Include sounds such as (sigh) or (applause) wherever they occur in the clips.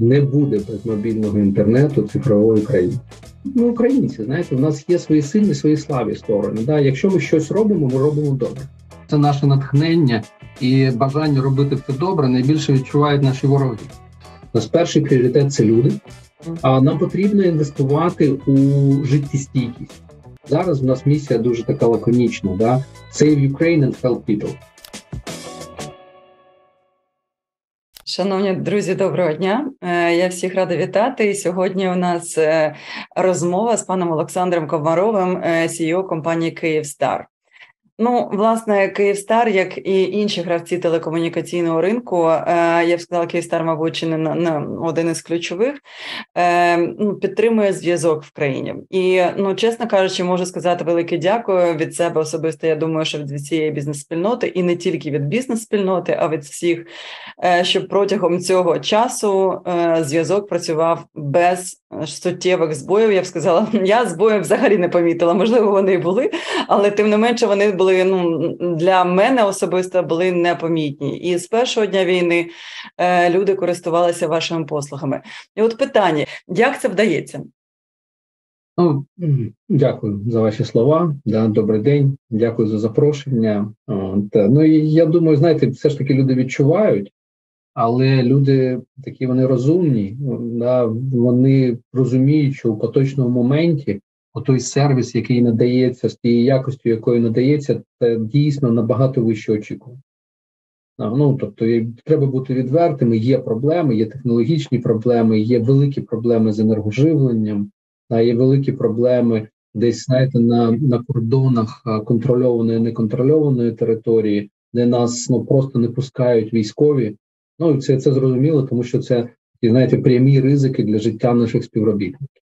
не буде без мобільного інтернету цифрової країни. Ми українці, знаєте, у нас є свої сильні, свої слабі сторони. Да? Якщо ми щось робимо, ми робимо добре. Це наше натхнення і бажання робити все добре найбільше відчувають наші вороги. Наш перший пріоритет це люди. А нам потрібно інвестувати у життєстійкість. Зараз у нас місія дуже така лаконічна. Да? Save Ukraine and help people. Шановні друзі, доброго дня! Е, я всіх рада вітати. І сьогодні у нас е, розмова з паном Олександром Ковмаровим, е, CEO компанії Київстар. Ну, власне, Київстар, як і інші гравці телекомунікаційного ринку, е, я б сказала, Київстар, мабуть, чи не на, один із ключових, е, ну, підтримує зв'язок в країні. І ну, чесно кажучи, можу сказати велике дякую від себе особисто. Я думаю, що від цієї бізнес-спільноти, і не тільки від бізнес-спільноти, а від всіх, е, щоб протягом цього часу зв'язок працював без суттєвих збоїв. Я б сказала, (laughs) я збоїв взагалі не помітила. Можливо, вони і були, але тим не менше вони були ну для мене особисто були непомітні. І з першого дня війни е, люди користувалися вашими послугами. І от питання: як це вдається? Ну, Дякую за ваші слова. Да, Добрий день, дякую за запрошення. От, ну і я думаю, знаєте, все ж таки люди відчувають, але люди такі вони розумні, да, вони розуміють, що у поточному моменті той сервіс, який надається з тією якостю, якою надається, це дійсно набагато вище очікування. Ну, тобто, треба бути відвертими. Є проблеми, є технологічні проблеми, є великі проблеми з енергоживленням, є великі проблеми десь знаєте, на на кордонах контрольованої неконтрольованої території, де нас ну просто не пускають військові. Ну це це зрозуміло, тому що це знаєте прямі ризики для життя наших співробітників.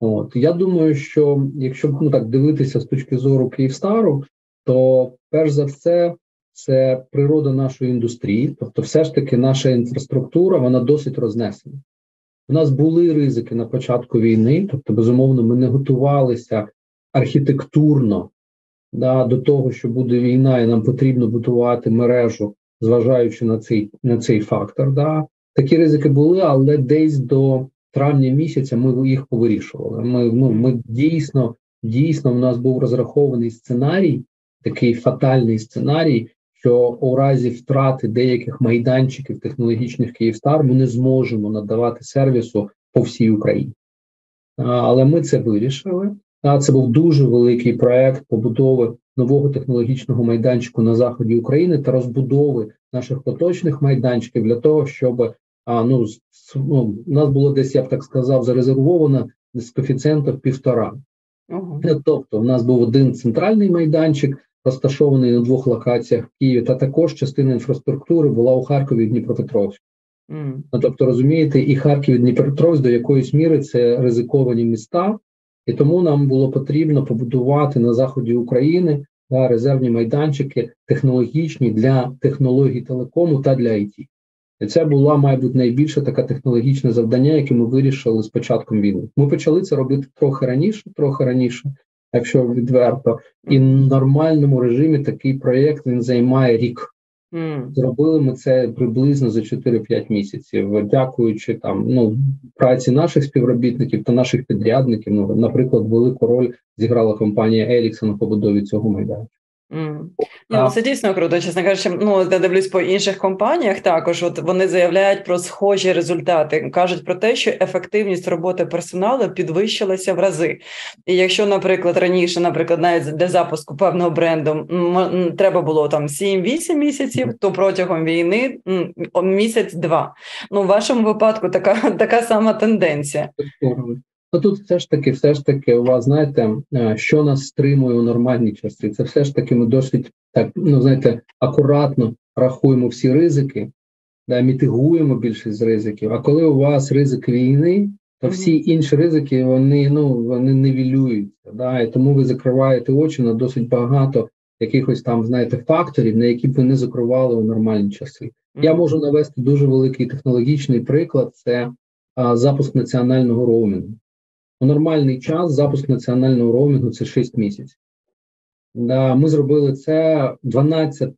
От я думаю, що якщо ну так дивитися з точки зору Київстару, то перш за все це природа нашої індустрії, тобто, все ж таки, наша інфраструктура вона досить рознесена. У нас були ризики на початку війни, тобто, безумовно, ми не готувалися архітектурно да, до того, що буде війна, і нам потрібно будувати мережу, зважаючи на цей на цей фактор. Да. Такі ризики були, але десь до травня місяця ми їх повирішували. Ми ну ми дійсно дійсно в нас був розрахований сценарій, такий фатальний сценарій, що у разі втрати деяких майданчиків технологічних Київстар ми не зможемо надавати сервісу по всій Україні. Але ми це вирішили. Це був дуже великий проект побудови нового технологічного майданчику на заході України та розбудови наших поточних майданчиків для того, щоб а ну, ну у нас було десь, я б так сказав, зарезервовано з коефіцієнтом півтора. Uh-huh. Тобто, в нас був один центральний майданчик, розташований на двох локаціях в Києві, та також частина інфраструктури була у Харкові і Дніпропетровську. Mm. Ну, тобто, розумієте, і Харків і Дніпропетровськ до якоїсь міри це ризиковані міста, і тому нам було потрібно побудувати на заході України да, резервні майданчики технологічні для технологій телекому та для ІТ. І це була, мабуть, найбільше таке технологічне завдання, яке ми вирішили з початком війни. Ми почали це робити трохи раніше, трохи раніше, якщо відверто, і в нормальному режимі такий проєкт він займає рік. Mm. Зробили ми це приблизно за 4-5 місяців, дякуючи там ну праці наших співробітників та наших підрядників. Ну, наприклад, велику роль зіграла компанія Еліксон на побудові цього майданчика. Mm. Ну, Це дійсно круто, чесно кажучи, ну я дивлюсь по інших компаніях. Також от вони заявляють про схожі результати, кажуть про те, що ефективність роботи персоналу підвищилася в рази. І якщо, наприклад, раніше, наприклад, навіть для запуску певного бренду треба було там 7-8 місяців, то протягом війни місяць-два. Ну в вашому випадку така (laughs) така сама тенденція. Ну тут все ж таки, все ж таки, у вас знаєте, е, що нас стримує у нормальні часи. Це все ж таки ми досить так, ну знаєте, акуратно рахуємо всі ризики, да, мітигуємо більшість з ризиків. А коли у вас ризик війни, то всі інші ризики вони ну вони невілюються. Да, І тому ви закриваєте очі на досить багато якихось там, знаєте, факторів, на які б ви не закривали у нормальні часи. Я можу навести дуже великий технологічний приклад: це а, запуск національного роумінгу. У нормальний час запуск національного роумінгу це 6 місяців. Ми зробили це 12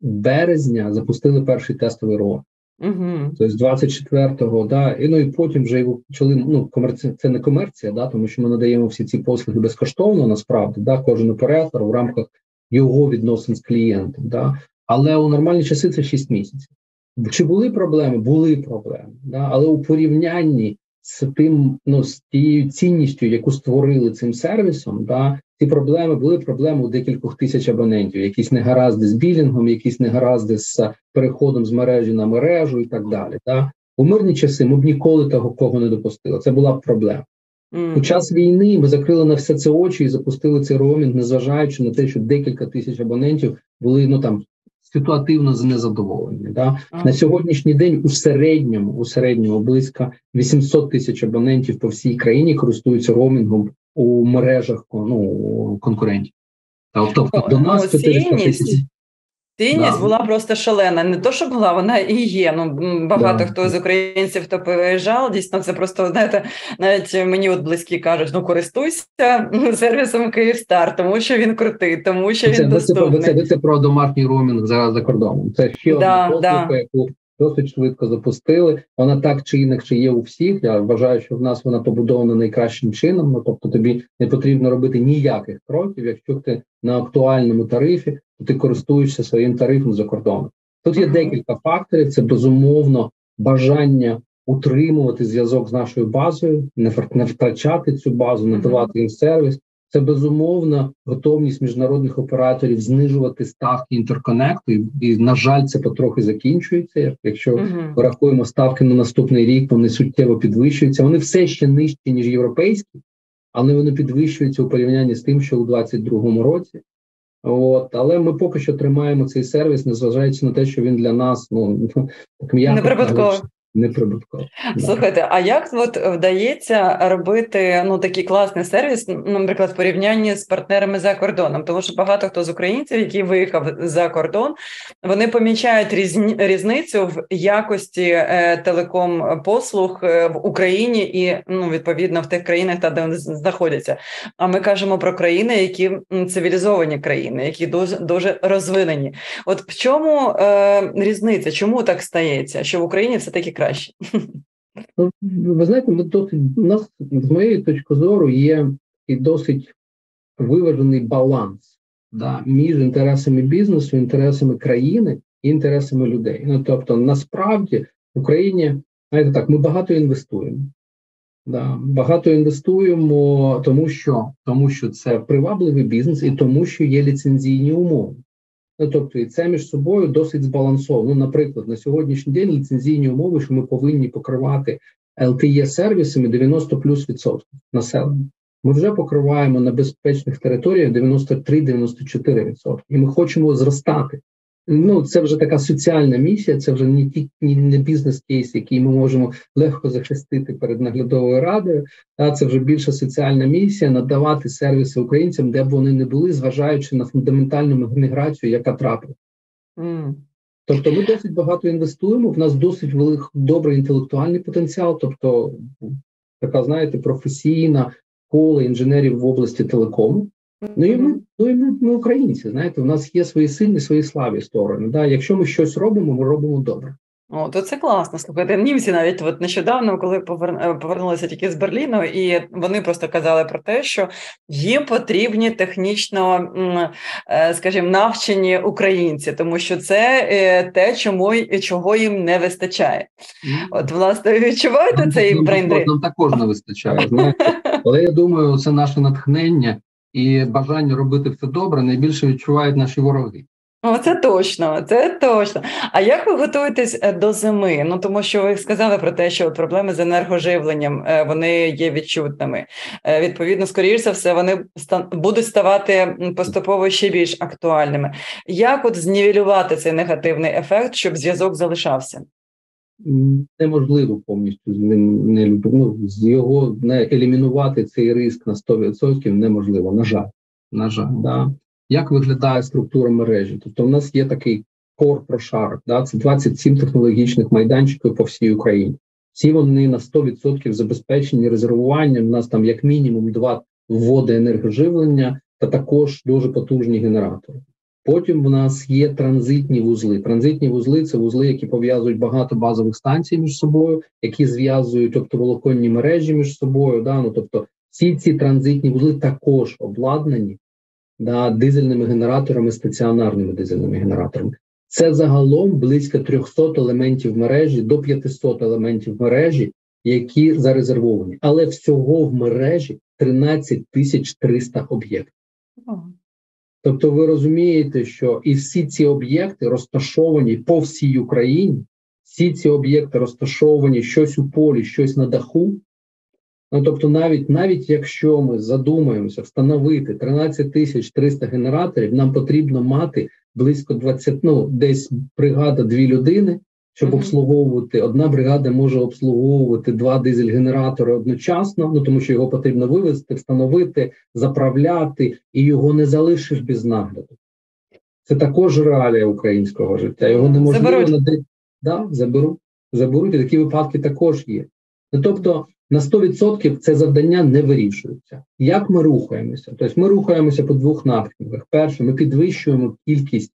березня, запустили перший тестовий роумінг. Угу. Тобто 24-го, да, і ну і потім вже його почали. Ну, комерці... це не комерція, да, тому що ми надаємо всі ці послуги безкоштовно, насправді, да, кожен оператор в рамках його відносин з клієнтом. Да. Але у нормальні часи це 6 місяців. Чи були проблеми? Були проблеми, да, але у порівнянні з тим, ну з тією цінністю, яку створили цим сервісом, да, ці проблеми були проблеми у декількох тисяч абонентів, якісь негаразди з білінгом, якісь негаразди з переходом з мережі на мережу і так далі. Да? У мирні часи ми б ніколи того кого не допустили. Це була б проблема. Mm. У час війни ми закрили на все це очі і запустили цей роумінг, незважаючи на те, що декілька тисяч абонентів були ну там ситуативно знезадоволені. Да? На сьогоднішній день у середньому у середньому близько 800 тисяч абонентів по всій країні користуються роумінгом у мережах ну, конкурентів. Тобто до нас 400 тисяч. Цінність да. була просто шалена. Не то, що була, вона і є. Ну багато да. хто з українців хто переїжджав, дійсно це просто знаєте, навіть мені от близькі кажуть: ну користуйся (laughs) сервісом Київстар, тому що він крутий, тому що це, він доступний. Це, це, це про домашній роумінг за за кордоном. Це ще одна послуга, яку досить швидко запустили. Вона так чи інакше є у всіх. Я вважаю, що в нас вона побудована найкращим чином. Ну тобто, тобі не потрібно робити ніяких кроків, якщо ти на актуальному тарифі, то ти користуєшся своїм тарифом за кордоном. Тут є декілька факторів. Це безумовно бажання утримувати зв'язок з нашою базою, не втрачати цю базу, не давати їм сервіс. Це безумовно готовність міжнародних операторів знижувати ставки інтерконекту, і, і на жаль, це потрохи закінчується. Якщо uh-huh. порахуємо ставки на наступний рік, вони суттєво підвищуються. Вони все ще нижчі ніж європейські, але вони підвищуються у порівнянні з тим, що у 2022 році. От, але ми поки що тримаємо цей сервіс, незважаючи на те, що він для нас ну (laughs) так м'яко неприбутково. Слухайте, а як от вдається робити ну такий класний сервіс, наприклад, в порівнянні з партнерами за кордоном? Тому що багато хто з українців, які виїхав за кордон, вони помічають різні, різницю в якості е, телеком послуг е, в Україні і ну відповідно в тих країнах, та де вони знаходяться. А ми кажемо про країни, які цивілізовані країни, які дуже дуже розвинені. От в чому е, різниця? Чому так стається? Що в Україні все таки краще. Ну, ви знаєте, ми досить у нас з моєї точки зору є і досить виважений баланс да, між інтересами бізнесу, інтересами країни і інтересами людей. Ну тобто, насправді в Україні знаєте так, ми багато інвестуємо. Да, Багато інвестуємо, тому що тому що це привабливий бізнес і тому, що є ліцензійні умови. Ну, тобто, і це між собою досить збалансовано. Ну, наприклад, на сьогоднішній день ліцензійні умови, що ми повинні покривати lte сервісами 90 плюс відсотків населення. Ми вже покриваємо на безпечних територіях 93-94%. І ми хочемо зростати. Ну, це вже така соціальна місія, це вже не ті не бізнес-кейс, який ми можемо легко захистити перед наглядовою радою. А це вже більша соціальна місія надавати сервіси українцям, де б вони не були, зважаючи на фундаментальну міграцію, яка трапила. Mm. Тобто, ми досить багато інвестуємо. В нас досить велик добрий інтелектуальний потенціал, тобто така, знаєте, професійна коло інженерів в області телекому. Ну і ми ну і ми, ми українці. Знаєте, у нас є свої сильні, свої слабі сторони. Да? Якщо ми щось робимо, ми робимо добре. О, то це класно. Слухайте, німці навіть от нещодавно, коли повернулися тільки з Берліну, і вони просто казали про те, що їм потрібні технічно, е, скажімо, навчені українці, тому що це е, те, чому чого їм не вистачає. От, власне, відчуваєте цей брендрі? Нам також не вистачає. знаєте. Але я думаю, це наше натхнення і бажання робити все добре найбільше відчувають наші вороги. О, це точно, це точно. А як ви готуєтесь е, до зими? Ну тому що ви сказали про те, що проблеми з енергоживленням е, вони є відчутними. Е, відповідно, скоріш за все, вони будуть ставати поступово ще більш актуальними. Як от знівелювати цей негативний ефект, щоб зв'язок залишався? Неможливо повністю з ним не ну, з його не елімінувати цей риск на 100% неможливо. На жаль, на жаль, да. Як виглядає структура мережі? Тобто, в нас є такий кор прошарок, да, це 27 технологічних майданчиків по всій Україні. Всі вони на 100% забезпечені резервуванням. У нас там як мінімум два вводи енергоживлення та також дуже потужні генератори. Потім в нас є транзитні вузли. Транзитні вузли це вузли, які пов'язують багато базових станцій між собою, які зв'язують оптоволоконні мережі між собою. Да? Ну, тобто всі ці транзитні вузли також обладнані да, дизельними генераторами, стаціонарними дизельними генераторами. Це загалом близько 300 елементів мережі до 500 елементів мережі, які зарезервовані. Але всього в мережі 13 тисяч 300 об'єктів. Тобто, ви розумієте, що і всі ці об'єкти розташовані по всій Україні, всі ці об'єкти розташовані щось у полі, щось на даху. Ну тобто, навіть навіть якщо ми задумаємося встановити 13 тисяч 300 генераторів, нам потрібно мати близько 20, ну десь бригада дві людини, щоб mm-hmm. обслуговувати. Одна бригада може обслуговувати два дизель-генератори одночасно, ну тому що його потрібно вивезти, встановити, заправляти, і його не залишиш без нагляду. Це також реалія українського життя. Його неможливо на да, заберуть. Заберуть, і такі випадки також є. Ну, тобто на 100% це завдання не вирішується. Як ми рухаємося? Тобто ми рухаємося по двох напрямках. Перше, ми підвищуємо кількість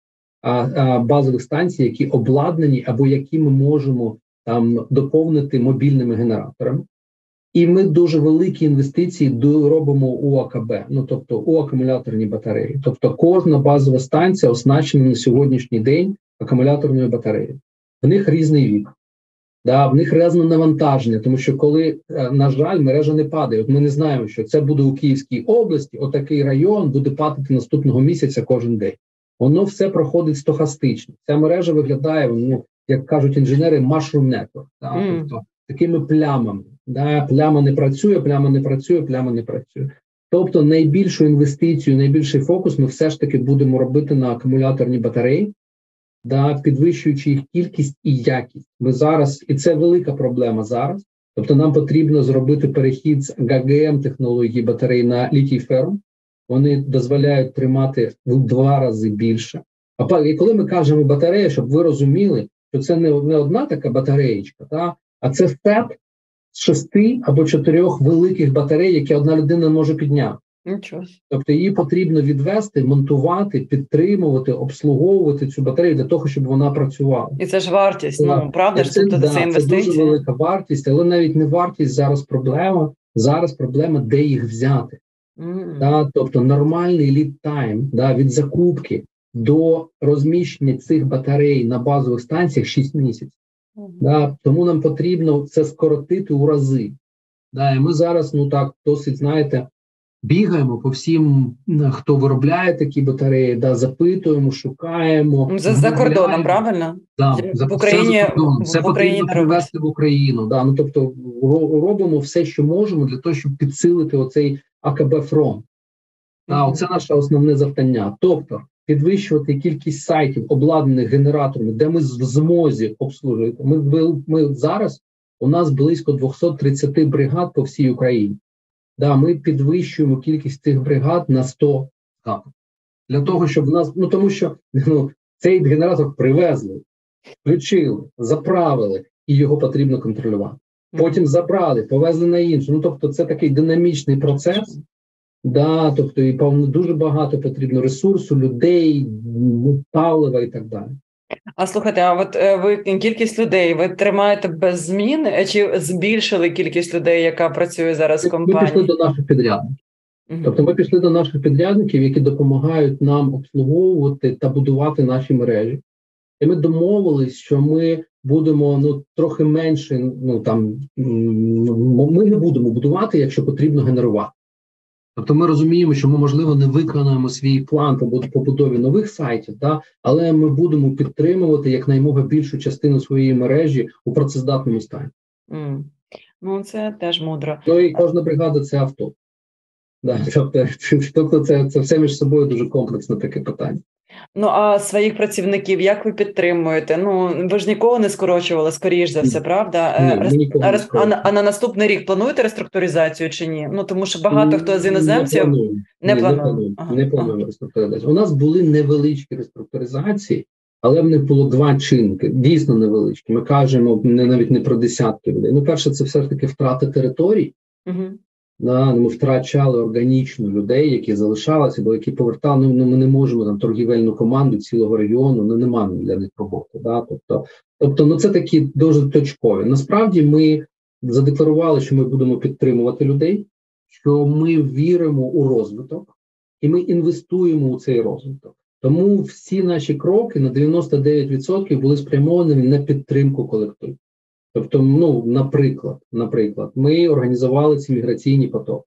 базових станцій, які обладнані або які ми можемо там доповнити мобільними генераторами. І ми дуже великі інвестиції робимо у АКБ, ну тобто у акумуляторні батареї. Тобто, кожна базова станція оснащена на сьогоднішній день акумуляторною батареєю. В них різний вік. Да, В них різне навантаження, тому що коли, е, на жаль, мережа не падає. От ми не знаємо, що це буде у Київській області, отакий район буде падати наступного місяця кожен день. Воно все проходить стохастично. Ця мережа виглядає, ну, як кажуть інженери, mushroom network, да, mm. тобто такими плямами. Да, Пляма не працює, пляма не працює, пляма не працює. Тобто найбільшу інвестицію, найбільший фокус ми все ж таки будемо робити на акумуляторні батареї да, підвищуючи їх кількість і якість. Ми зараз, і це велика проблема зараз. Тобто, нам потрібно зробити перехід з ГГМ технології батарей на літій ферм. Вони дозволяють тримати в два рази більше. А і коли ми кажемо батарея, щоб ви розуміли, що це не не одна така батареєчка, та, а це сет з шести або чотирьох великих батарей, які одна людина може підняти. Нічого. Тобто її потрібно відвести, монтувати, підтримувати, обслуговувати цю батарею для того, щоб вона працювала. І це ж вартість. Ну правда ж це, тобто да, це інвестиція. Це дуже велика вартість, але навіть не вартість зараз проблема. Зараз проблема, де їх взяти. Mm. Да, Тобто нормальний літ-тайм да, від закупки до розміщення цих батарей на базових станціях 6 місяців. Mm. Да, Тому нам потрібно це скоротити у рази. Да, І ми зараз, ну так, досить знаєте бігаємо по всім, хто виробляє такі батареї, да, запитуємо, шукаємо за, за кордоном. Правильно да, за, в Україні за кордоном. Це в Україні потрібно привезти в Україну. Да, ну тобто робимо все, що можемо, для того, щоб підсилити оцей АКБ фронт. Да, mm-hmm. Оце наше основне завдання. Тобто підвищувати кількість сайтів, обладнаних генераторами, де ми в змозі обслужити. Ми, ми, ми зараз у нас близько 230 бригад по всій Україні. Да, Ми підвищуємо кількість цих бригад на 100 кап. Для того, щоб в нас, ну тому що ну, цей генератор привезли, включили, заправили, і його потрібно контролювати. Потім забрали, повезли на інше. Ну тобто, це такий динамічний процес. Да, тобто і дуже багато потрібно ресурсу, людей, палива і так далі. А слухайте, а от е, ви кількість людей ви тримаєте без змін е, чи збільшили кількість людей, яка працює зараз в компанії? Ми пішли до наших підрядників. Угу. Тобто ми пішли до наших підрядників, які допомагають нам обслуговувати та будувати наші мережі. І ми домовились, що ми будемо ну трохи менше. Ну там ми не будемо будувати, якщо потрібно генерувати. Тобто ми розуміємо, що ми, можливо, не виконаємо свій план по побудові нових сайтів, да? але ми будемо підтримувати якнаймога більшу частину своєї мережі у працездатному стані. Mm. Ну, це теж мудро. Ну і кожна бригада це авто. Да, (laughs) Тобто, (laughs) тобто це, це все між собою дуже комплексне таке питання. Ну а своїх працівників як ви підтримуєте? Ну ви ж нікого не скорочували, скоріш за все, правда? Ні, а, Рес... а, а на наступний рік плануєте реструктуризацію чи ні? Ну тому що багато хто з іноземців не планує. Не планує. Не планує реструктуризацію. У нас були невеличкі реструктуризації, але в них було два чинки, дійсно невеличкі. Ми кажемо не навіть не про десятки людей. Ну, перше, це все ж таки втрата територій. Угу. Да, Ми втрачали органічно людей, які залишалися, бо які повертали. Ну, ми не можемо там торгівельну команду цілого регіону, ну немає для них роботи. Да? Тобто, тобто, ну це такі дуже точкові. Насправді ми задекларували, що ми будемо підтримувати людей, що ми віримо у розвиток і ми інвестуємо у цей розвиток. Тому всі наші кроки на 99% були спрямовані на підтримку колективу. Тобто, ну, наприклад, наприклад, ми організували ці міграційні потоки.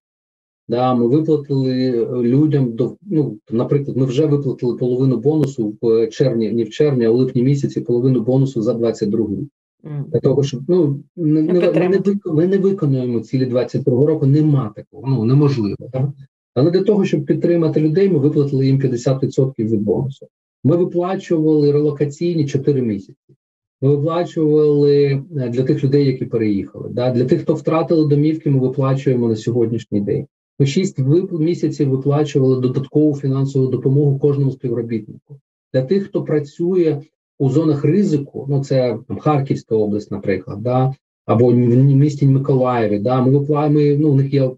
Да, Ми виплатили людям до ну, наприклад, ми вже виплатили половину бонусу в червні, не в червні, а в липні місяці половину бонусу за 22 рік. Mm. Для того, щоб ну не, не, ми, не ми не виконуємо цілі 22 року, нема такого, ну неможливо. Так? Але для того, щоб підтримати людей, ми виплатили їм 50% від бонусу. Ми виплачували релокаційні 4 місяці. Ми виплачували е, для тих людей, які переїхали. Да? Для тих, хто втратили домівки, ми виплачуємо на сьогоднішній день. Ми 6 місяців виплачували додаткову фінансову допомогу кожному співробітнику. Для тих, хто працює у зонах ризику, ну це там, Харківська область, наприклад, да? або в місті Миколаєві. Да? Ми виплачуємо, ну, у них є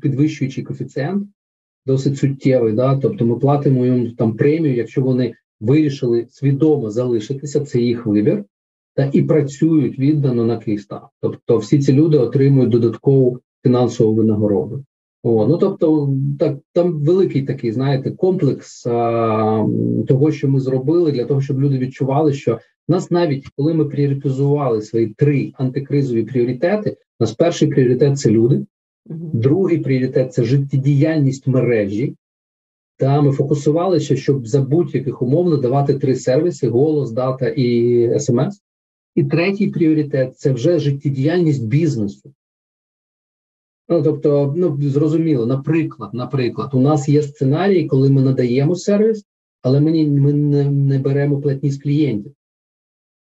підвищуючий коефіцієнт, досить суттєвий. Да? Тобто ми платимо їм там премію, якщо вони вирішили свідомо залишитися, це їх вибір та і працюють віддано на Київстар. Тобто, всі ці люди отримують додаткову фінансову винагороду. О, ну тобто, так там великий такий, знаєте, комплекс а, того, що ми зробили, для того, щоб люди відчували, що нас навіть коли ми пріоритизували свої три антикризові пріоритети, у нас перший пріоритет це люди, другий пріоритет це життєдіяльність мережі. Та ми фокусувалися, щоб за будь-яких умов надавати три сервіси: голос, дата і смс. І третій пріоритет це вже життєдіяльність бізнесу. Ну, тобто, ну зрозуміло, наприклад, наприклад, у нас є сценарій, коли ми надаємо сервіс, але ми, ми не, не беремо платні з клієнтів.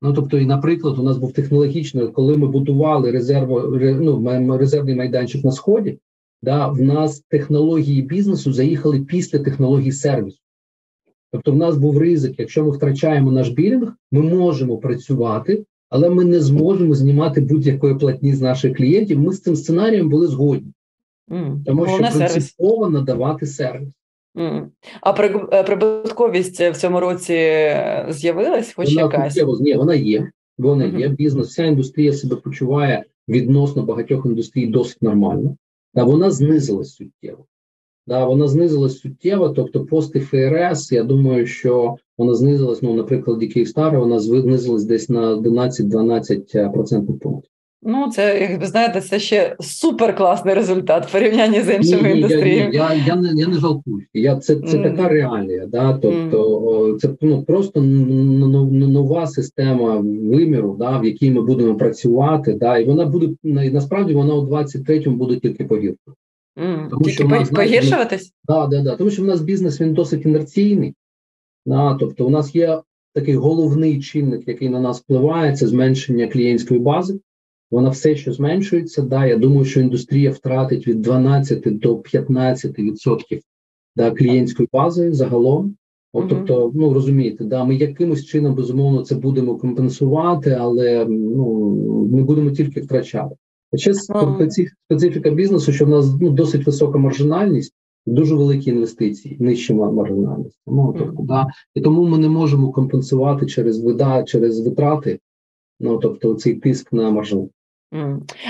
Ну, тобто, і, наприклад, у нас був технологічний, коли ми будували резерво, ну, резервний майданчик на сході, да, в нас технології бізнесу заїхали після технології сервісу. Тобто, в нас був ризик, якщо ми втрачаємо наш білінг, ми можемо працювати, але ми не зможемо знімати будь-якої платні з наших клієнтів. Ми з цим сценарієм були згодні, mm. тому що принципово надавати сервіс. Mm. А е, прибутковість в цьому році з'явилась? Хоч вона якась? Ні, вона є. Вона mm-hmm. є. Бізнес, вся індустрія себе почуває відносно багатьох індустрій досить нормально, а вона знизилась суттєво. Да, вона знизилась суттєво, тобто пости ФРС, я думаю, що вона знизилась, ну, наприклад, Київстара, вона знизилась десь на 11-12 процентних пунктів. Ну, це, як ви знаєте, це ще супер класний результат в порівнянні з іншими ні, ні, індустріями. Я я, я, не я не жалкую. Я, Це це mm. така реалія. Да? Тобто mm. це ну, просто нова система виміру, да, в якій ми будемо працювати. Да? І вона буде насправді вона у 23-му буде тільки погіршувати. Mm, тому Тільки що нас, погіршуватись? Так, да, да, тому що в нас бізнес він досить інерційний. Да, Тобто, у нас є такий головний чинник, який на нас впливає, це зменшення клієнтської бази. Вона все, що зменшується. Да, Я думаю, що індустрія втратить від 12 до 15% да, клієнтської бази загалом. От, mm-hmm. Тобто, ну розумієте, да, ми якимось чином безумовно це будемо компенсувати, але ну ми будемо тільки втрачати. Ще специфіка бізнесу, що в нас ну, досить висока маржинальність, дуже великі інвестиції, нижча маржинальність. Ну, тобто, да. І тому ми не можемо компенсувати через вида, через витрати, ну тобто цей тиск на маржинальність.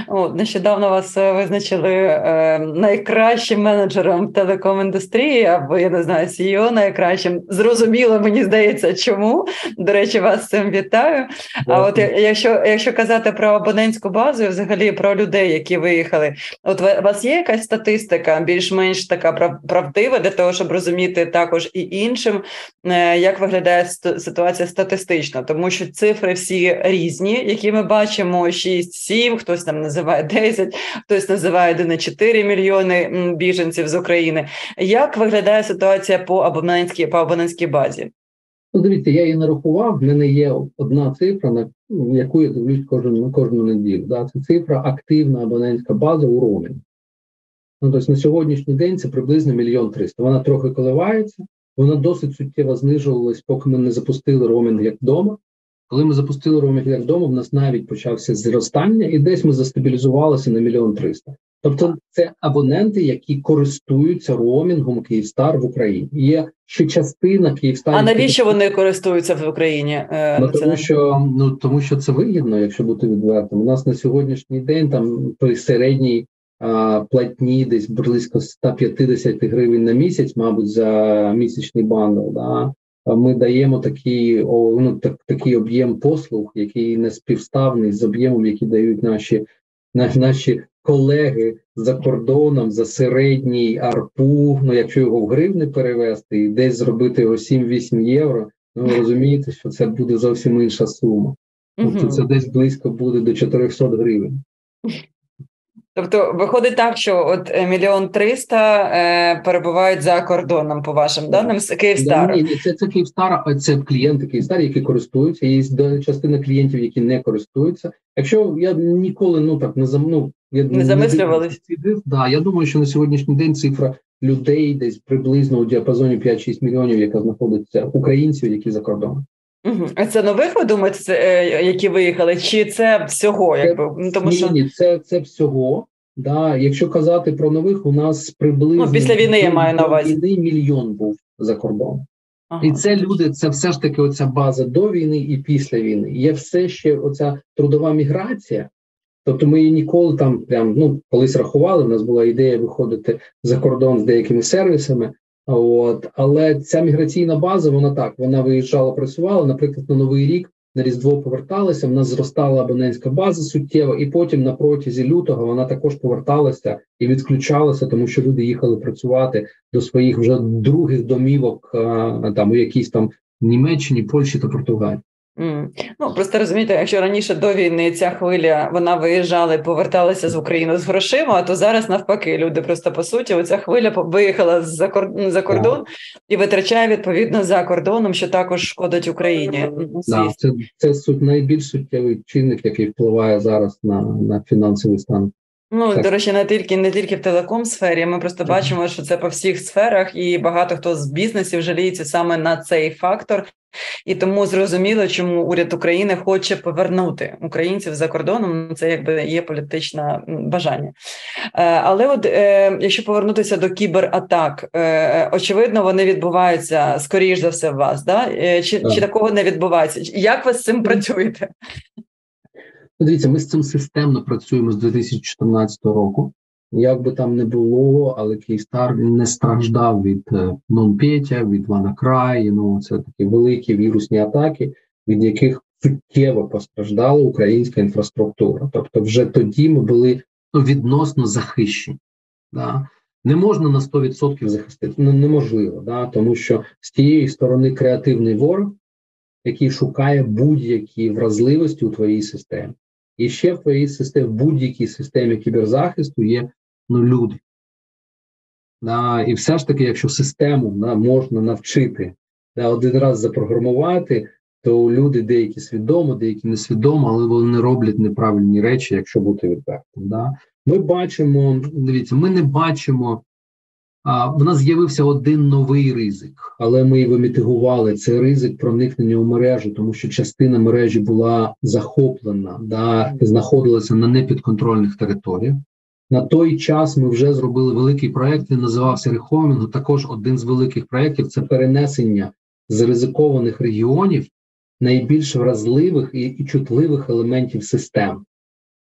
О, Нещодавно вас е, визначили е, найкращим менеджером телеком-індустрії, або я не знаю, CEO найкращим. Зрозуміло, мені здається, чому. До речі, вас з цим вітаю. А от якщо якщо казати про абонентську базу, і взагалі про людей, які виїхали, от у вас є якась статистика, більш-менш така правдива для того, щоб розуміти також і іншим, е, як виглядає ситуація статистично, тому що цифри всі різні, які ми бачимо: 6-7, хтось там називає 10, хтось називає 1,4 мільйони біженців з України. Як виглядає ситуація по абонентській по абонентській базі? Ну, я її нарахував. В мене є одна цифра, на яку я дивлюсь кожну кожну неділю. Да? Це цифра активна абонентська база у роумінгу. Ну, тобто на сьогоднішній день це приблизно мільйон триста. Вона трохи коливається, вона досить суттєво знижувалась, поки ми не запустили роумінг як вдома. Коли ми запустили роумінг як вдома, в нас навіть почався зростання, і десь ми застабілізувалися на мільйон триста. Тобто, це абоненти, які користуються роумінгом Київстар в Україні. Є ще частина Київстар. А навіщо вони користуються в Україні? Е, ну, тому що ну тому, що це вигідно, якщо бути відвертим. У нас на сьогоднішній день там при середній а, платні десь близько 150 гривень на місяць, мабуть, за місячний бандл. Да? Ми даємо такий ну, так, такий об'єм послуг, який не співставний з об'ємом, який дають наші наші колеги за кордоном за середній арпу. Ну якщо його в гривни перевести і десь зробити його 7-8 євро. Ну ви розумієте, що це буде зовсім інша сума. Тобто це десь близько буде до 400 гривень. Тобто виходить так, що от е, мільйон триста е, перебувають за кордоном, по вашим даним з Київстар. Ні, ні, це це Київстар, а це клієнти Київстар, які користуються. Є частина клієнтів, які не користуються. Якщо я ніколи ну так не замну, я не замислювалися. Да, я думаю, що на сьогоднішній день цифра людей десь приблизно у діапазоні 5-6 мільйонів, яка знаходиться українців, які за кордоном. Угу. А це нових ви думаєте, це, е, які виїхали? Чи це всього? Якби ну, тому що ні, це це всього. Да, Якщо казати про нових, у нас приблизно ну, після війни я маю на увазі війни мільйон був за кордоном. Ага. І це люди, це все ж таки оця база до війни і після війни. Є все ще оця трудова міграція. Тобто ми її ніколи там прям ну колись рахували. У нас була ідея виходити за кордон з деякими сервісами. От але ця міграційна база, вона так вона виїжджала, працювала. Наприклад, на новий рік на різдво поверталася. В нас зростала абонентська база суттєво, і потім на протязі лютого вона також поверталася і відключалася, тому що люди їхали працювати до своїх вже других домівок там у якійсь там Німеччині, Польщі та Португалії. Mm. Ну просто розумієте, якщо раніше до війни ця хвиля вона виїжджала і поверталася з України з грошима, то зараз навпаки люди просто по суті оця хвиля виїхала за кордон за кордон і витрачає відповідно за кордоном, що також шкодить Україні. Да, це це суть найбільш суттєвий чинник, який впливає зараз на, на фінансовий стан. Ну так. до речі, не тільки не тільки в телеком сфері. Ми просто бачимо, що це по всіх сферах, і багато хто з бізнесів жаліється саме на цей фактор, і тому зрозуміло, чому уряд України хоче повернути українців за кордоном. Це якби є політичне бажання. Е, але, от е, якщо повернутися до кібератак, е, очевидно, вони відбуваються скоріш за все в вас. Да? Чи, чи такого не відбувається? Як ви з цим працюєте? Дивіться, ми з цим системно працюємо з 2014 року. Як би там не було, але Київстар не страждав від Нонпетя, від WannaCry, Ну це такі великі вірусні атаки, від яких суттєво постраждала українська інфраструктура. Тобто, вже тоді ми були ну, відносно захищені. Да? Не можна на 100% захистити, ну неможливо, да? тому що з тієї сторони креативний ворог, який шукає будь-які вразливості у твоїй системі. І ще в твоїй системі, в будь-якій системі кіберзахисту є ну, люди. Да, І все ж таки, якщо систему да, можна навчити да, один раз запрограмувати, то люди деякі свідомо, деякі несвідомо, але вони роблять неправильні речі, якщо бути відвертим. Да. Ми бачимо, дивіться, ми не бачимо в нас з'явився один новий ризик, але ми його мітигували. Це ризик проникнення у мережу, тому що частина мережі була захоплена, да, знаходилася на непідконтрольних територіях. На той час ми вже зробили великий проект. Він називався Рехомінг. Також один з великих проєктів це перенесення з ризикованих регіонів найбільш вразливих і, і чутливих елементів систем.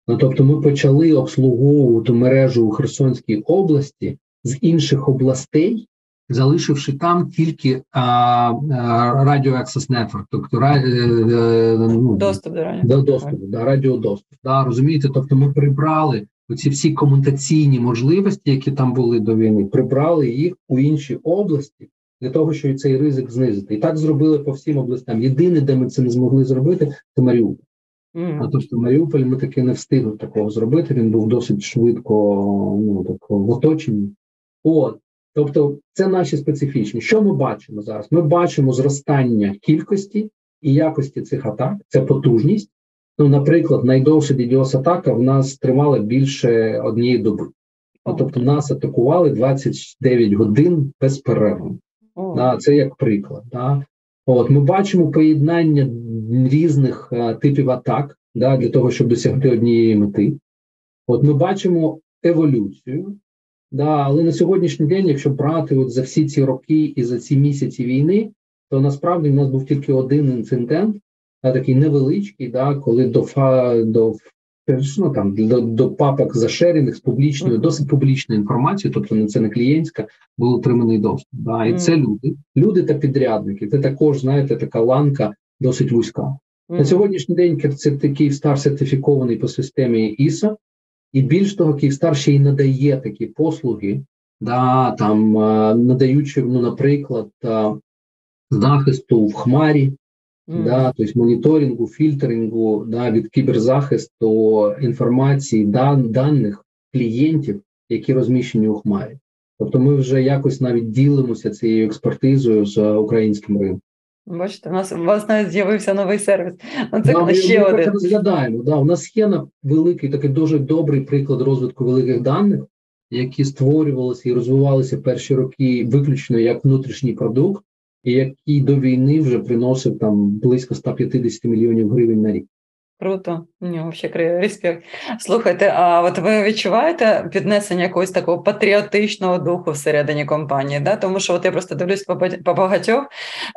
Ну тобто, ми почали обслуговувати мережу у Херсонській області з інших областей, залишивши там тільки а, а, Radio Access Network, тобто е, е, ну, доступ до радіо. До доступу, да, радіодоступ. Да, розумієте, тобто ми прибрали оці всі комутаційні можливості, які там були до війни, прибрали їх у інші області. Для того, щоб цей ризик знизити, і так зробили по всім областям. Єдине, де ми це не змогли зробити, це Маріуполь. Mm. А тобто Маріуполь ми таки не встигли такого зробити. Він був досить швидко ну, так, в оточенні. От, тобто, це наші специфічні. Що ми бачимо зараз? Ми бачимо зростання кількості і якості цих атак, це потужність. Ну, наприклад, найдовша ddos атака в нас тримала більше однієї доби. Ну, тобто, нас атакували 29 годин без перерви. Да, Це як приклад. Да. От ми бачимо поєднання різних а, типів атак да, для того, щоб досягти однієї мети. От ми бачимо еволюцію. Да, Але на сьогоднішній день, якщо брати от за всі ці роки і за ці місяці війни, то насправді в нас був тільки один інцидент, да, такий невеличкий, да, коли до до ну, там до, до папок за шерінг з публічною, досить публічною інформацією, тобто це не клієнтська, був отриманий доступ. Да, І це люди, люди та підрядники. Це також, знаєте, така ланка досить вузька. Mm. На сьогоднішній день це Київстар сертифікований по системі ІСА, і більш того, Київстар ще й надає такі послуги, да, там надаючи, ну, наприклад, захисту в хмарі, mm. да, тобто моніторингу, фільтрингу да, від кіберзахисту інформації, дан, даних клієнтів, які розміщені у хмарі. Тобто ми вже якось навіть ділимося цією експертизою з українським ринком. Бачите, у нас у вас навіть з'явився новий сервіс. Ну, це да, ще ми один. розглядаємо. Да, У нас є на великий такий дуже добрий приклад розвитку великих даних, які створювалися і розвивалися перші роки виключно як внутрішній продукт, і який до війни вже приносив там близько 150 мільйонів гривень на рік. Круто, Ні, взагалі респект. Слухайте, а от ви відчуваєте піднесення якогось такого патріотичного духу всередині компанії? Да? Тому що от я просто дивлюсь по багатьох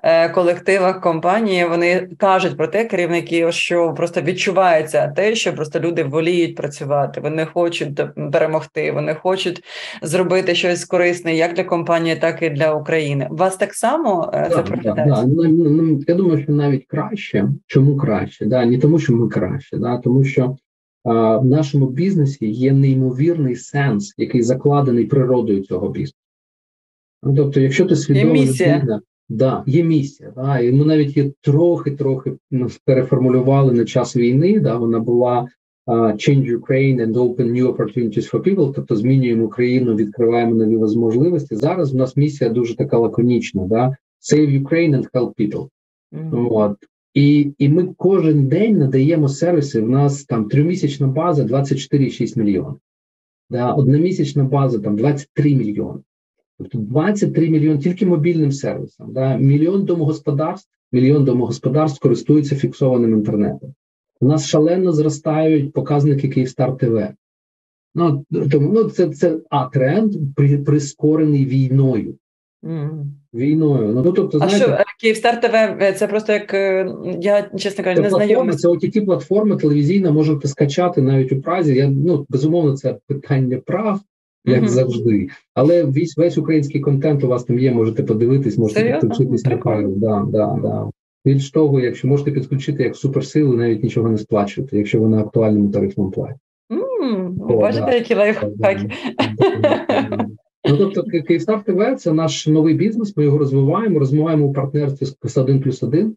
е, колективах компанії, вони кажуть про те, керівники, що просто відчувається те, що просто люди воліють працювати, вони хочуть перемогти, вони хочуть зробити щось корисне як для компанії, так і для України. Вас так само це? Да, да. Ну, я думаю, що навіть краще. Чому краще? Да? Не тому, що ми краще, да тому що а, в нашому бізнесі є неймовірний сенс, який закладений природою цього бізнесу. Ну, Тобто, якщо ти свідомо людина, да, є місія, да, і ми навіть є трохи-трохи ну, переформулювали на час війни. Да, Вона була uh, Change Ukraine and Open New Opportunities for People, тобто змінюємо Україну, відкриваємо нові можливості. Зараз у нас місія дуже така лаконічна: да, Save Ukraine and Help People. Mm-hmm. От. І і ми кожен день надаємо сервіси. В нас там тримісячна база 24,6 мільйонів. Да, Одномісячна база там 23 мільйони. Тобто 23 мільйони тільки мобільним сервісом. Да, Мільйон домогосподарств, мільйон домогосподарств користуються фіксованим інтернетом. У нас шалено зростають показники Київстар ТВ. Ну, тому ну, це це а тренд прискорений війною. Війною. Ну, тобто, знаєте, А що е, Київстар ТВ е, це просто як е, я чесно кажучи, не знайомий. Це ott платформа телевізійна можете скачати навіть у Празі. Я ну безумовно, це питання прав, як mm-hmm. завжди. Але весь весь український контент у вас там є. Можете подивитись, можете підключитись на файл. Да, да, да. Більш того, якщо можете підключити як суперсилу, навіть нічого не сплачувати, якщо ви на актуальному тарифному платі. Mm, бачите, да. які лайфхаки. Ну, тобто, Київстар ТВ це наш новий бізнес. Ми його розвиваємо, розвиваємо у партнерстві з 1 плюс 1.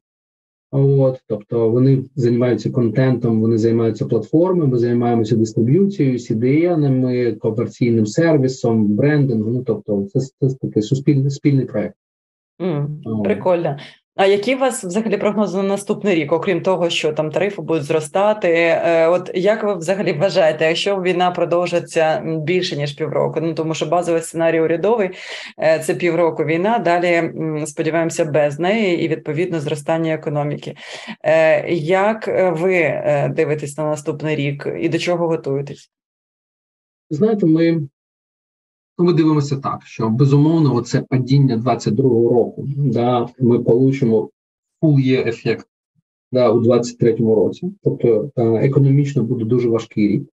От, тобто вони займаються контентом, вони займаються платформами, ми займаємося дистриб'юцією, CDN, комерційним сервісом, брендингом. Ну тобто, це, це такий суспільний спільний проект. Mm, прикольно. А які у вас взагалі прогнози на наступний рік, окрім того, що там тарифи будуть зростати? Е, от як ви взагалі вважаєте, якщо війна продовжиться більше ніж півроку? Ну тому що базовий сценарій урядовий е, це півроку війна. Далі сподіваємося, без неї і відповідно зростання економіки. Е, як ви дивитесь на наступний рік і до чого готуєтесь? Знаєте, ми Ну, ми дивимося так, що безумовно, це падіння 22-го року. Да, Ми получимо full year ефект да, у 23-му році. Тобто е, економічно буде дуже важкий рік.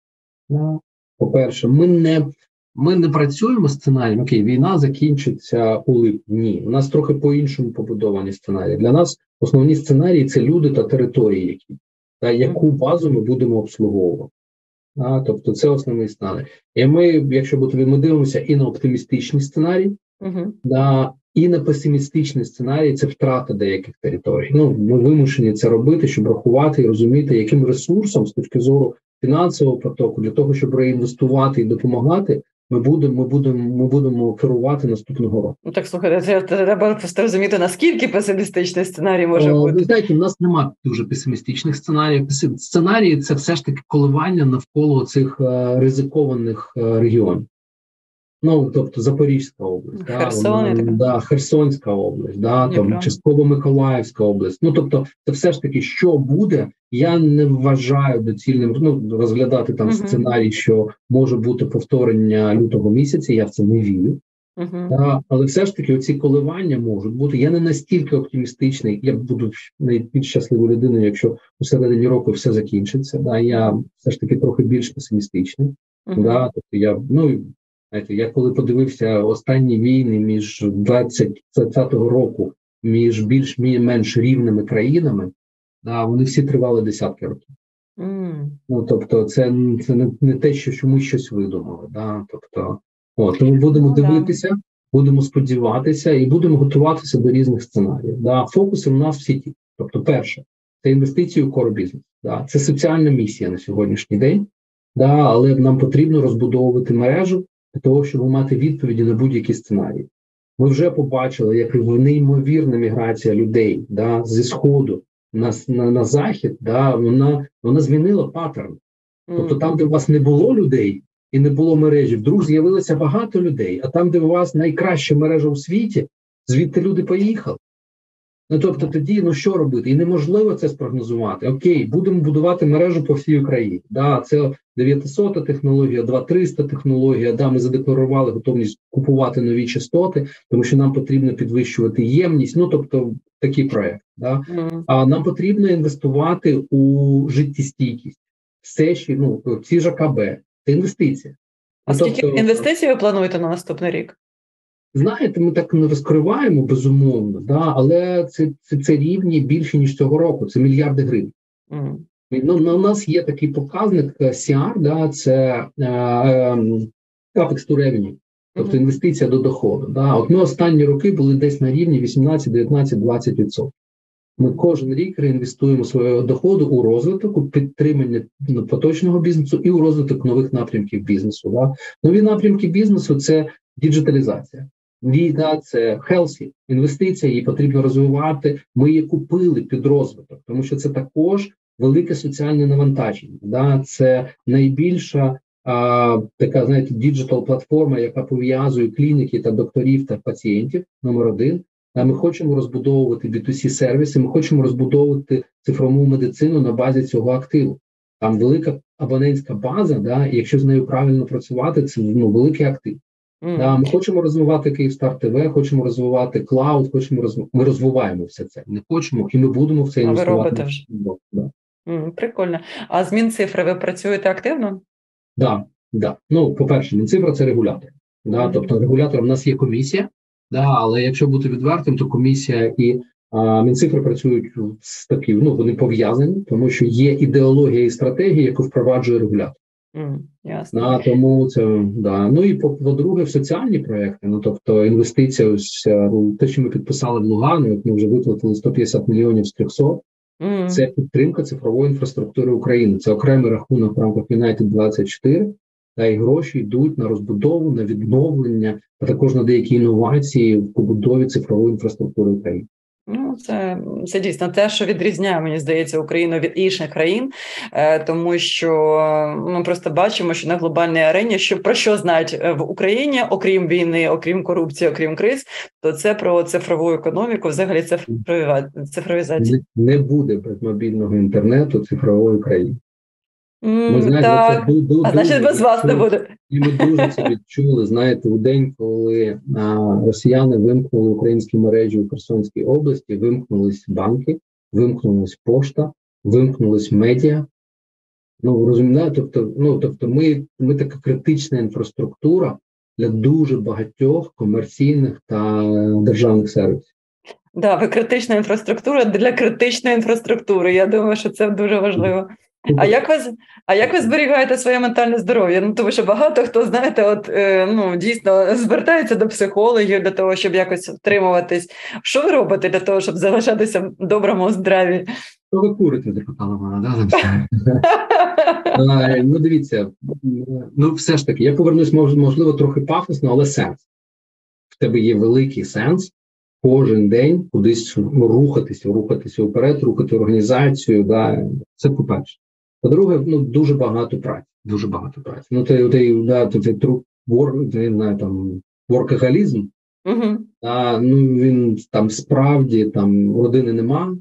Да. По-перше, ми не ми не працюємо сценарієм, окей, війна закінчиться у липні. Ні, у нас трохи по-іншому побудовані сценарії. Для нас основні сценарії це люди та території, які, та яку базу ми будемо обслуговувати. А, Тобто це основний сценарій. І ми, якщо бути, ми дивимося і на оптимістичний сценарій, uh-huh. да, і на песимістичний сценарій це втрата деяких територій. Ну ми вимушені це робити, щоб рахувати і розуміти, яким ресурсом з точки зору фінансового потоку для того, щоб реінвестувати і допомагати, ми будемо ми будемо, ми будемо керувати наступного року. Ну так слухайте, це треба просто розуміти, наскільки песимістичний сценарій може О, бути. Ви знаєте, у нас немає дуже песимістичних сценаріїв. Сценарії це все ж таки коливання навколо цих е, ризикованих е, регіонів. Ну, тобто Запорізька область, Херсон, да, да, Херсонська область, да, там, частково Миколаївська область. Ну тобто, це все ж таки, що буде, я не вважаю доцільним ну, розглядати там uh-huh. сценарій, що може бути повторення лютого місяця. Я в це не вірю. Uh-huh. Да, але все ж таки, оці коливання можуть бути. Я не настільки оптимістичний. Я буду найбільш щасливою людиною, якщо у середині року все закінчиться. Да, Я все ж таки трохи більш песимістичний. Uh-huh. Да, тобто я ну Знаєте, я коли подивився останні війни між 2020 року між більш-менш рівними країнами, да, вони всі тривали десятки років. Mm. Ну тобто, це це не, не те, що чомусь щось видумали. Да? Тобто, о, тому будемо ну, дивитися, да. будемо сподіватися і будемо готуватися до різних сценаріїв. Да? Фокуси у нас всі ті. Тобто, перше, це інвестиції у кор бізнес. Да? Це соціальна місія на сьогоднішній день, да? але нам потрібно розбудовувати мережу для того, щоб мати відповіді на будь-які сценарії. Ми вже побачили, як неймовірна міграція людей да, зі сходу на на, на захід, да, вона вона змінила паттерн. Тобто, там, де у вас не було людей і не було мережі, вдруг з'явилося багато людей. А там, де у вас найкраща мережа у світі, звідти люди поїхали. Ну тобто, тоді ну що робити? І неможливо це спрогнозувати. Окей, будемо будувати мережу по всій Україні. Да, це 900 технологія, 2300 технологія. Да, ми задекларували готовність купувати нові частоти, тому що нам потрібно підвищувати ємність. Ну тобто, такий проект. Да. А нам потрібно інвестувати у життєстійкість. Все ще ну ці ж АКБ, це інвестиція. А ну, скільки тобто, інвестицій ви плануєте на наступний рік? Знаєте, ми так не розкриваємо безумовно, да, але це це, це рівні більше ніж цього року. Це мільярди гривень. Mm. Ну, на у нас є такий показник CR, да, це е, е, Capex to Revenue, тобто інвестиція до доходу. Да. От ми останні роки були десь на рівні 18, 19, 20%. Ми кожен рік реінвестуємо свого доходу у розвиток, у підтримання поточного бізнесу і у розвиток нових напрямків бізнесу. Да. Нові напрямки бізнесу це діджиталізація. Війна це хелсі, інвестиція, її потрібно розвивати. Ми її купили під розвиток, тому що це також велике соціальне навантаження. Да? Це найбільша а, така, знаєте, digital платформа, яка пов'язує клініки та докторів та пацієнтів. Номер один. А ми хочемо розбудовувати B2C сервіси. Ми хочемо розбудовувати цифрову медицину на базі цього активу. Там велика абонентська база, да, і якщо з нею правильно працювати, це ну великий актив. Мм. Да, Ми хочемо розвивати Київстар ТВ, хочемо розвивати cloud, хочемо розв... ми розвиваємо все це. Не хочемо, і ми будемо в це інвестувати. Ви робите вже. Да. Mm, прикольно. А з Мінцифри ви працюєте активно? Так, да, да. Ну, по-перше, Мінцифра це регулятор. Да? Mm. Тобто регулятором у нас є комісія, да, але якщо бути відвертим, то комісія і а, Мінцифри працюють з такі, ну вони пов'язані, тому що є ідеологія і стратегія, яку впроваджує регулятор. Mm, ясно. Да, тому це да. Ну і по-друге, в соціальні проекти. Ну тобто інвестиція, ось ну, те, що ми підписали в Лугану, ми вже виплатили 150 мільйонів з 300, mm. Це підтримка цифрової інфраструктури України. Це окремий рахунок в рамках United 24 та й гроші йдуть на розбудову, на відновлення, а також на деякі інновації в побудові цифрової інфраструктури України. Ну, це це дійсно те, що відрізняє, мені здається, Україну від інших країн, е, тому що ми просто бачимо, що на глобальній арені, що про що знають е, в Україні, окрім війни, окрім корупції, окрім криз, то це про цифрову економіку, взагалі цифровізація. Не, не буде без мобільного інтернету цифрової країни. Ми знаєте, так. Це, ду, а значить, без вас не буде. І ми дуже це відчули. Знаєте, у день, коли а, росіяни вимкнули українські мережі у Херсонській області, вимкнулись банки, вимкнулась пошта, вимкнулись медіа. Ну розумієте, тобто, ну тобто, ми, ми така критична інфраструктура для дуже багатьох комерційних та державних сервісів. Да, ви критична інфраструктура для критичної інфраструктури. Я думаю, що це дуже важливо. А як ви а як ви зберігаєте своє ментальне здоров'я? Ну тому що багато хто знаєте, от е, ну дійсно звертається до психологів для того, щоб якось втримуватись. Що ви робите для того, щоб залишатися в доброму здраві? Що ви курите, запитала вона, да? Ну, дивіться, ну все ж таки, я повернусь, можливо, трохи пафосно, але сенс. В тебе є великий сенс кожен день кудись рухатися, рухатися вперед, рухати організацію. Да, Це по-перше. По-друге, ну дуже багато праці. Дуже багато праці. Ну ти, ти, да, ти, ти вор, не знаю, там воркагалізм, угу. а, ну він там справді там родини нема,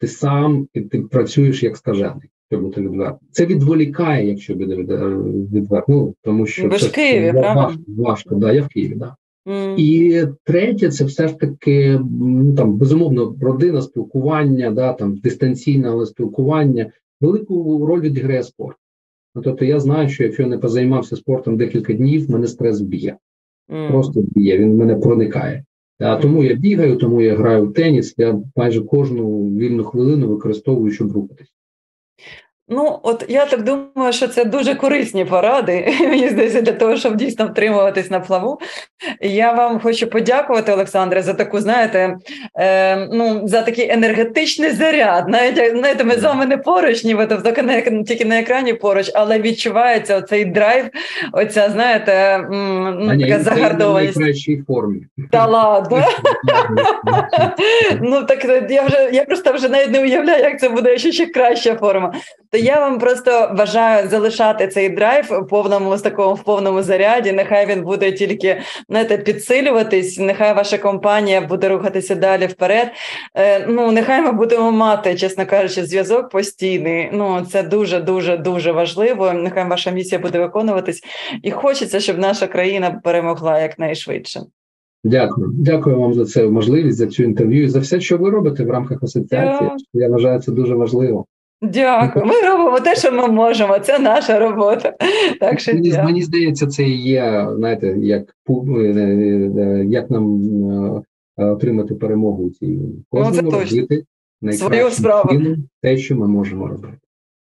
ти сам і ти працюєш як скажений, щоб бути відверто. Це відволікає, якщо буде відверто. Ну, тому що Ви це в Києві, правда? важко, важко, да, я в Києві, да. Mm. І третє, це все ж таки ну там безумовно родина, спілкування, да там дистанційне але спілкування, велику роль відіграє спорт. Ну, тобто я знаю, що якщо я не позаймався спортом декілька днів, мене стрес б'є. Mm. Просто б'є, він мене проникає. А тому я бігаю, тому я граю в теніс. Я майже кожну вільну хвилину використовую, щоб рухатись. Ну, от я так думаю, що це дуже корисні поради, (laughs) мені здається, для того, щоб дійсно втримуватись на плаву. Я вам хочу подякувати, Олександре, за таку, знаєте, е, ну, за такий енергетичний заряд. Навіть знаєте, ми з вами не поруч, ніби тобто не тільки на екрані поруч, але відчувається оцей драйв, оця, знаєте, ну, така загардованість. найкращій формі. Та ладно. (laughs) Ну так я вже я просто вже навіть не уявляю, як це буде ще ще краща форма. То я вам просто бажаю залишати цей драйв в повному з такому в повному заряді. Нехай він буде тільки знаєте, підсилюватись. Нехай ваша компанія буде рухатися далі вперед. Е, Ну нехай ми будемо мати, чесно кажучи, зв'язок постійний. Ну це дуже дуже дуже важливо. Нехай ваша місія буде виконуватись, і хочеться, щоб наша країна перемогла якнайшвидше. Дякую, дякую вам за це можливість за цю інтерв'ю і за все, що ви робите в рамках асоціації. Я, Я вважаю це дуже важливо. Дякую. Ми робимо те, що ми можемо. Це наша робота. Так що Мені, мені здається, це є, знаєте, як е, е, як нам е, отримати перемогу у цій Кожному ну, робити найкращу те, що ми можемо робити,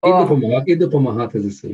і допомагати, і допомагати ЗСУ.